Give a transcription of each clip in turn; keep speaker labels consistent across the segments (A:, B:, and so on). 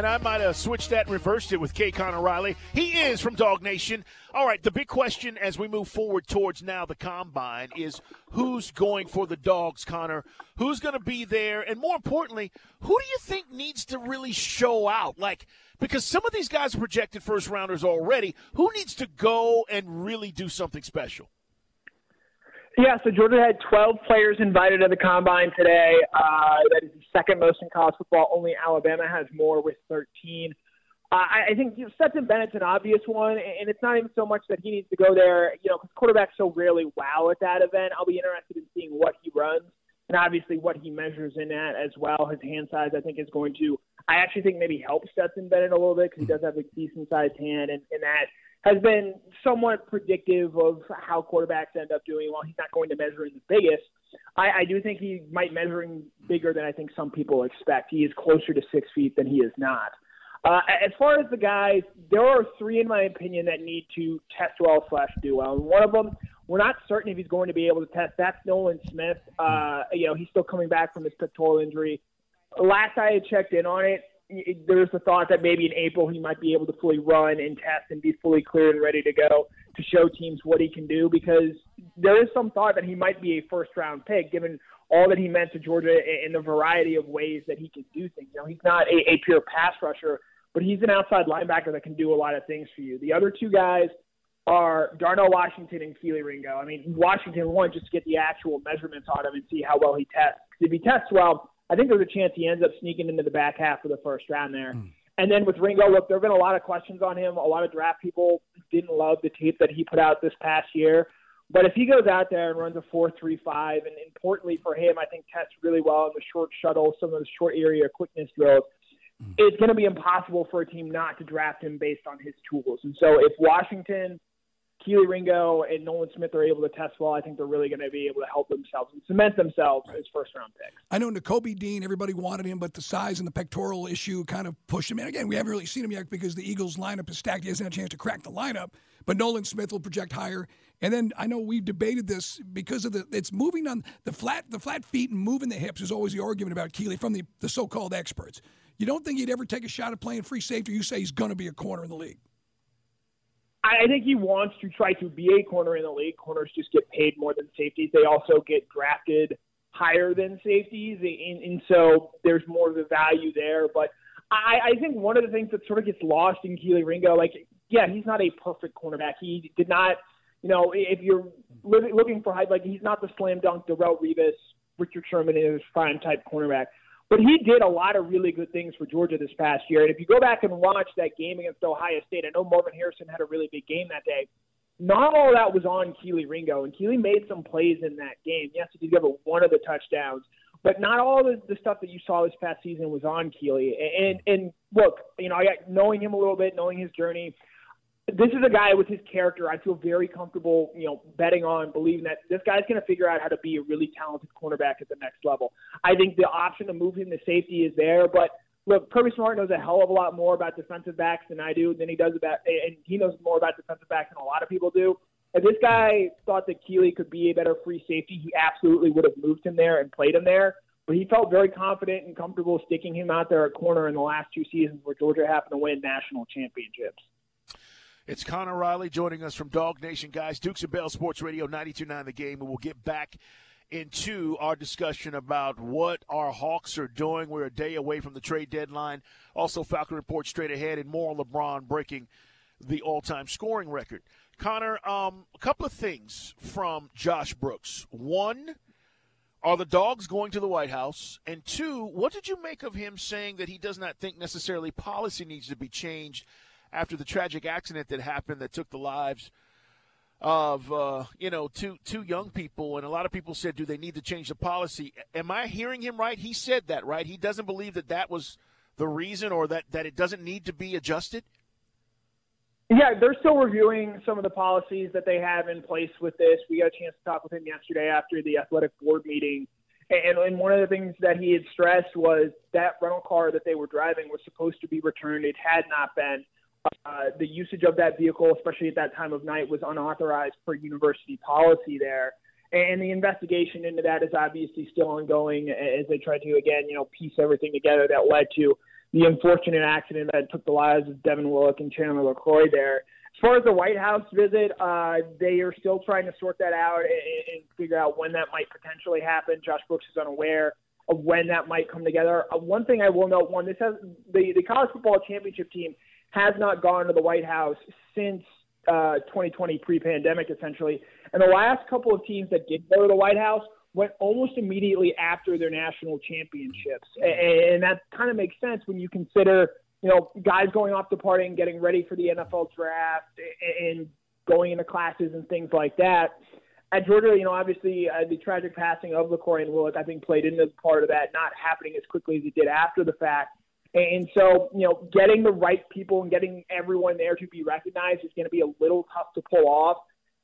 A: and I might have switched that and reversed it with K. Connor Riley. He is from DawgNation. All right, the big question as we move forward towards now the combine is who's going for the dogs, Connor? Who's going to be there? And more importantly, who do you think needs to really show out? Like, because some of these guys are projected first rounders already. Who needs to go and really do something special?
B: Yeah, so Georgia had 12 players invited to the combine today. Uh, that is the second most in college football. Only Alabama has more with 13. Uh, I, think you know, Stetson Bennett's an obvious one, and it's not even so much that he needs to go there, you know, because quarterbacks so rarely wow at that event. I'll be interested in seeing what he runs and obviously what he measures in that as well. His hand size, I think, is going to, I actually think maybe help Stetson Bennett a little bit because he does have a decent sized hand, and, and that has been somewhat predictive of how quarterbacks end up doing. While he's not going to measure in the biggest, I, I do think he might measuring bigger than I think some people expect. He is closer to six feet than he is not. Uh, as far as the guys, there are three, in my opinion, that need to test well slash do well. And one of them, we're not certain if he's going to be able to test. That's Nolan Smith. Uh, you know, he's still coming back from his pectoral injury. Last I had checked in on it, there's the thought that maybe in April he might be able to fully run and test and be fully cleared and ready to go to show teams what he can do because there is some thought that he might be a first round pick given all that he meant to Georgia in the variety of ways that he can do things. You know, he's not a, a pure pass rusher, but he's an outside linebacker that can do a lot of things for you. The other two guys are Darnell Washington and Kelee Ringo. I mean, Washington one just to get the actual measurements on him and see how well he tests. If he tests well, I think there's a chance he ends up sneaking into the back half of the first round there. Mm. And then with Ringo, look, there have been a lot of questions on him. A lot of draft people didn't love the tape that he put out this past year. But if he goes out there and runs a four-three-five, and importantly for him, I think tests really well in the short shuttle, some of the short area quickness drills, mm. it's going to be impossible for a team not to draft him based on his tools. And so if Washington Kelee Ringo and Nolan Smith are able to test well, I think they're really going to be able to help themselves and cement themselves as first round picks.
C: I know Nakobe Dean, everybody wanted him, but the size and the pectoral issue kind of pushed him. And again, we haven't really seen him yet because the Eagles lineup is stacked. He hasn't had a chance to crack the lineup, but Nolan Smith will project higher. And then I know we've debated this because of the it's moving on the flat the flat feet and moving the hips is always the argument about Kelee from the, the so called experts. You don't think he'd ever take a shot at playing free safety? You say he's going to be a corner in the league.
B: I think he wants to try to be a corner in the league. Corners just get paid more than safeties. They also get drafted higher than safeties, and, and so there's more of a value there. But I, I think one of the things that sort of gets lost in Kelee Ringo, like, yeah, he's not a perfect cornerback. He did not, you know, if you're looking for height, like he's not the slam dunk Darrelle Revis, Richard Sherman in his prime type cornerback. But he did a lot of really good things for Georgia this past year. And if you go back and watch that game against Ohio State, I know Marvin Harrison had a really big game that day. Not all that was on Kelee Ringo, and Kelee made some plays in that game. Yes, he did give one of the touchdowns, but not all the, the stuff that you saw this past season was on Kelee. And and look, you know, I got knowing him a little bit, knowing his journey this is a guy with his character I feel very comfortable, you know, betting on, believing that this guy's going to figure out how to be a really talented cornerback at the next level. I think the option to move him to safety is there, but look, Kirby Smart knows a hell of a lot more about defensive backs than I do, than he does about, and he knows more about defensive backs than a lot of people do. If this guy thought that Kelee could be a better free safety, he absolutely would have moved him there and played him there. But he felt very confident and comfortable sticking him out there at corner in the last two seasons where Georgia happened to win national championships.
A: It's Connor Riley joining us from DawgNation, guys. Dukes and Bell Sports Radio 92.9 The Game, and we'll get back into our discussion about what our Hawks are doing. We're a day away from the trade deadline. Also, Falcon Report straight ahead, and more on LeBron breaking the all-time scoring record. Connor, um, a couple of things from Josh Brooks. One, are the dogs going to the White House? And two, what did you make of him saying that he does not think necessarily policy needs to be changed – after the tragic accident that happened that took the lives of uh, you know two two young people, and a lot of people said, "Do they need to change the policy?" Am I hearing him right? He said that, right? He doesn't believe that that was the reason, or that that it doesn't need to be adjusted.
B: Yeah, they're still reviewing some of the policies that they have in place with this. We got a chance to talk with him yesterday after the athletic board meeting. And, and one of the things that he had stressed was that rental car that they were driving was supposed to be returned. It had not been. Uh, the usage of that vehicle, especially at that time of night, was unauthorized per university policy there. And the investigation into that is obviously still ongoing as they try to, again, you know, piece everything together that led to the unfortunate accident that took the lives of Devin Willock and Chandler LeCroy there. As far as the White House visit, uh, they are still trying to sort that out and, and figure out when that might potentially happen. Josh Brooks is unaware of when that might come together. Uh, one thing I will note: one, this has the the college football championship team has not gone to the White House since uh, 2020 pre-pandemic, essentially. And the last couple of teams that did go to the White House went almost immediately after their national championships, and that kind of makes sense when you consider, you know, guys going off to party and getting ready for the NFL draft, and going into classes and things like that. At Georgia, you know, obviously uh, the tragic passing of LeCroy and Willock, I think, played into part of that not happening as quickly as it did after the fact. And so, you know, getting the right people and getting everyone there to be recognized is going to be a little tough to pull off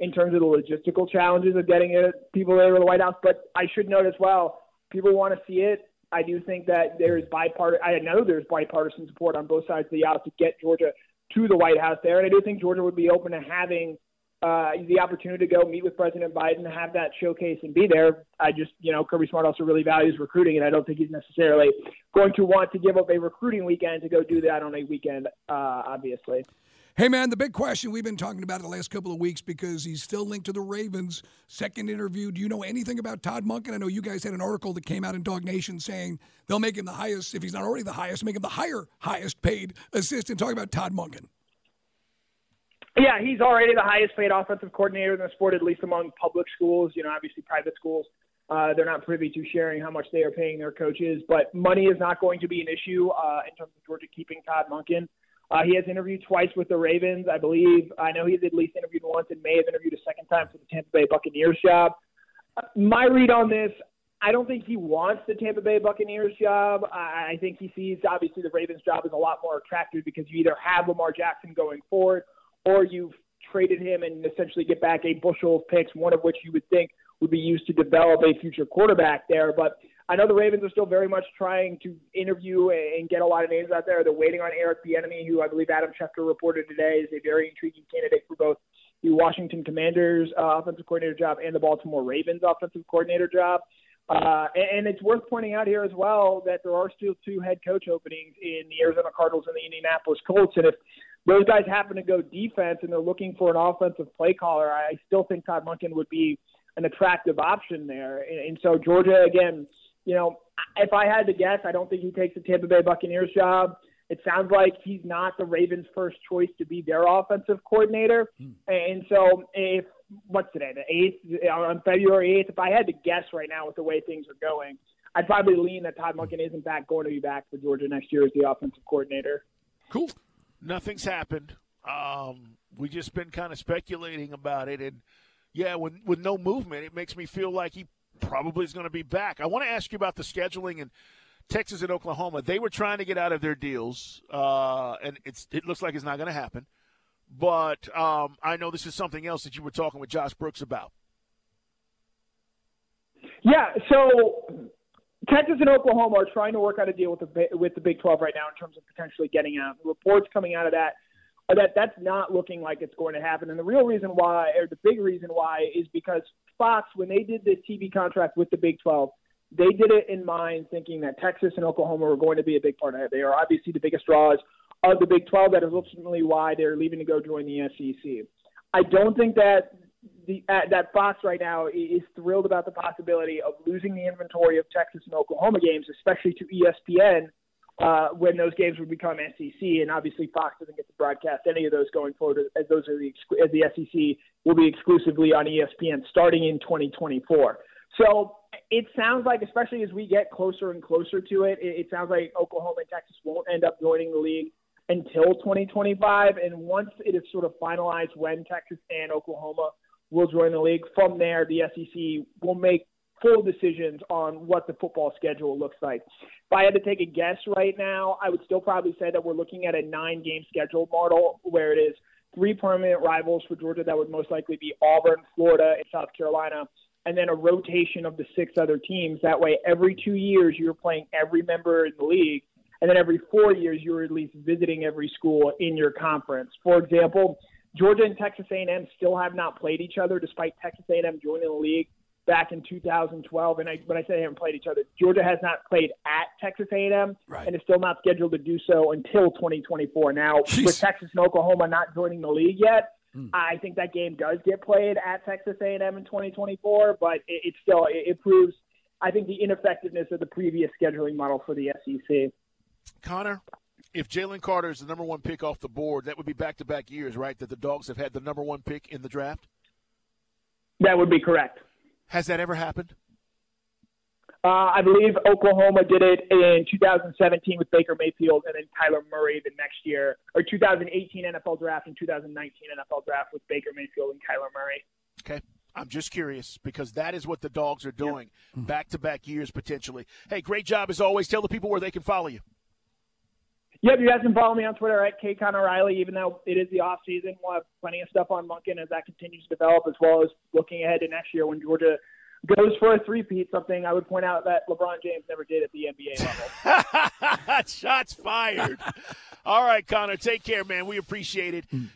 B: in terms of the logistical challenges of getting it, people there to the White House. But I should note as well, people want to see it. I do think that there's bipartisan. I know there's bipartisan support on both sides of the aisle to get Georgia to the White House there, and I do think Georgia would be open to having uh, the opportunity to go meet with President Biden, have that showcase, and be there. I just, you know, Kirby Smart also really values recruiting, and I don't think he's necessarily going to want to give up a recruiting weekend to go do that on a weekend, uh, obviously.
C: Hey, man, the big question we've been talking about the last couple of weeks because he's still linked to the Ravens. Second interview. Do you know anything about Todd Monken? I know you guys had an article that came out in DawgNation saying they'll make him the highest, if he's not already the highest, make him the higher, highest paid assistant. Talking about Todd Monken.
B: Yeah, he's already the highest paid offensive coordinator in the sport, at least among public schools. You know, obviously private schools, uh, they're not privy to sharing how much they are paying their coaches. But money is not going to be an issue uh, in terms of Georgia keeping Todd Monken. Uh, he has interviewed twice with the Ravens, I believe. I know he's at least interviewed once and may have interviewed a second time for the Tampa Bay Buccaneers job. My read on this, I don't think he wants the Tampa Bay Buccaneers job. I, I think he sees obviously the Ravens job as a lot more attractive because you either have Lamar Jackson going forward or you've traded him and essentially get back a bushel of picks, one of which you would think would be used to develop a future quarterback there. But I know the Ravens are still very much trying to interview and get a lot of names out there. They're waiting on Eric Bieniemy, who I believe Adam Schefter reported today is a very intriguing candidate for both the Washington Commanders uh, offensive coordinator job and the Baltimore Ravens offensive coordinator job. Uh, and, and it's worth pointing out here as well that there are still two head coach openings in the Arizona Cardinals and the Indianapolis Colts. And if those guys happen to go defense and they're looking for an offensive play caller, I still think Todd Monken would be an attractive option there. And, and so Georgia, again, you know, if I had to guess, I don't think he takes the Tampa Bay Buccaneers job. It sounds like he's not the Ravens' first choice to be their offensive coordinator. Hmm. And so, if what's today, the eighth on February eighth, if I had to guess right now with the way things are going, I'd probably lean that Todd Monken isn't back going to be back for Georgia next year as the offensive coordinator.
C: Cool.
A: Nothing's happened. Um, we just been kind of speculating about it, and yeah, with with no movement, it makes me feel like he probably is going to be back. I want to ask you about the scheduling and Texas and Oklahoma. They were trying to get out of their deals, uh, and it's it looks like it's not going to happen. But um, I know this is something else that you were talking with Josh Brooks about.
B: Yeah, so Texas and Oklahoma are trying to work out a deal with the with the Big 12 right now in terms of potentially getting out. Reports coming out of that are that that's not looking like it's going to happen. And the real reason why, or the big reason why, is because Fox, when they did the TV contract with the Big 12, they did it in mind thinking that Texas and Oklahoma were going to be a big part of it. They are obviously the biggest draws of the Big 12. That is ultimately why they're leaving to go join the SEC. I don't think that the, that Fox right now is thrilled about the possibility of losing the inventory of Texas and Oklahoma games, especially to ESPN uh, when those games would become SEC. And obviously, Fox doesn't get to broadcast any of those going forward, as those are the as the SEC will be exclusively on ESPN starting in 2024. So it sounds like, especially as we get closer and closer to it, it, it sounds like Oklahoma and Texas won't end up joining the league until 2025. And once it is sort of finalized when Texas and Oklahoma will join the league, from there the SEC will make full decisions on what the football schedule looks like. If I had to take a guess right now, I would still probably say that we're looking at a nine game schedule model where it is three permanent rivals for Georgia that would most likely be Auburn, Florida, and South Carolina, and then a rotation of the six other teams. That way, every two years, you're playing every member in the league. And then every four years, you're at least visiting every school in your conference. For example, Georgia and Texas A&M still have not played each other, despite Texas A&M joining the league back in 2012. And I, when I say they haven't played each other, Georgia has not played at Texas A&M
C: Right.
B: and is still not scheduled to do so until 2024. Now,
C: Jeez.
B: with Texas and Oklahoma not joining the league yet, hmm. I think that game does get played at Texas A&M in 2024. But it, it still it, it proves, I think, the ineffectiveness of the previous scheduling model for the SEC.
A: Connor, if Jalen Carter is the number one pick off the board, that would be back to back years, right? That the Dogs have had the number one pick in the draft.
B: That would be correct.
A: Has that ever happened?
B: Uh, I believe Oklahoma did it in 2017 with Baker Mayfield, and then Kyler Murray the next year, or 2018 NFL draft and 2019 NFL draft with Baker Mayfield and Kyler Murray.
A: Okay. I'm just curious because that is what the Dogs are doing back to back years potentially. Hey, great job as always. Tell the people where they can follow you.
B: Yep, if you guys can follow me on Twitter at K Connor Riley. Even though it is the off season, we'll have plenty of stuff on Monken as that continues to develop, as well as looking ahead to next year when Georgia goes for a three-peat. Something I would point out that LeBron James never did at the NBA level.
A: Shots fired. All right, Connor. Take care, man. We appreciate it. Mm.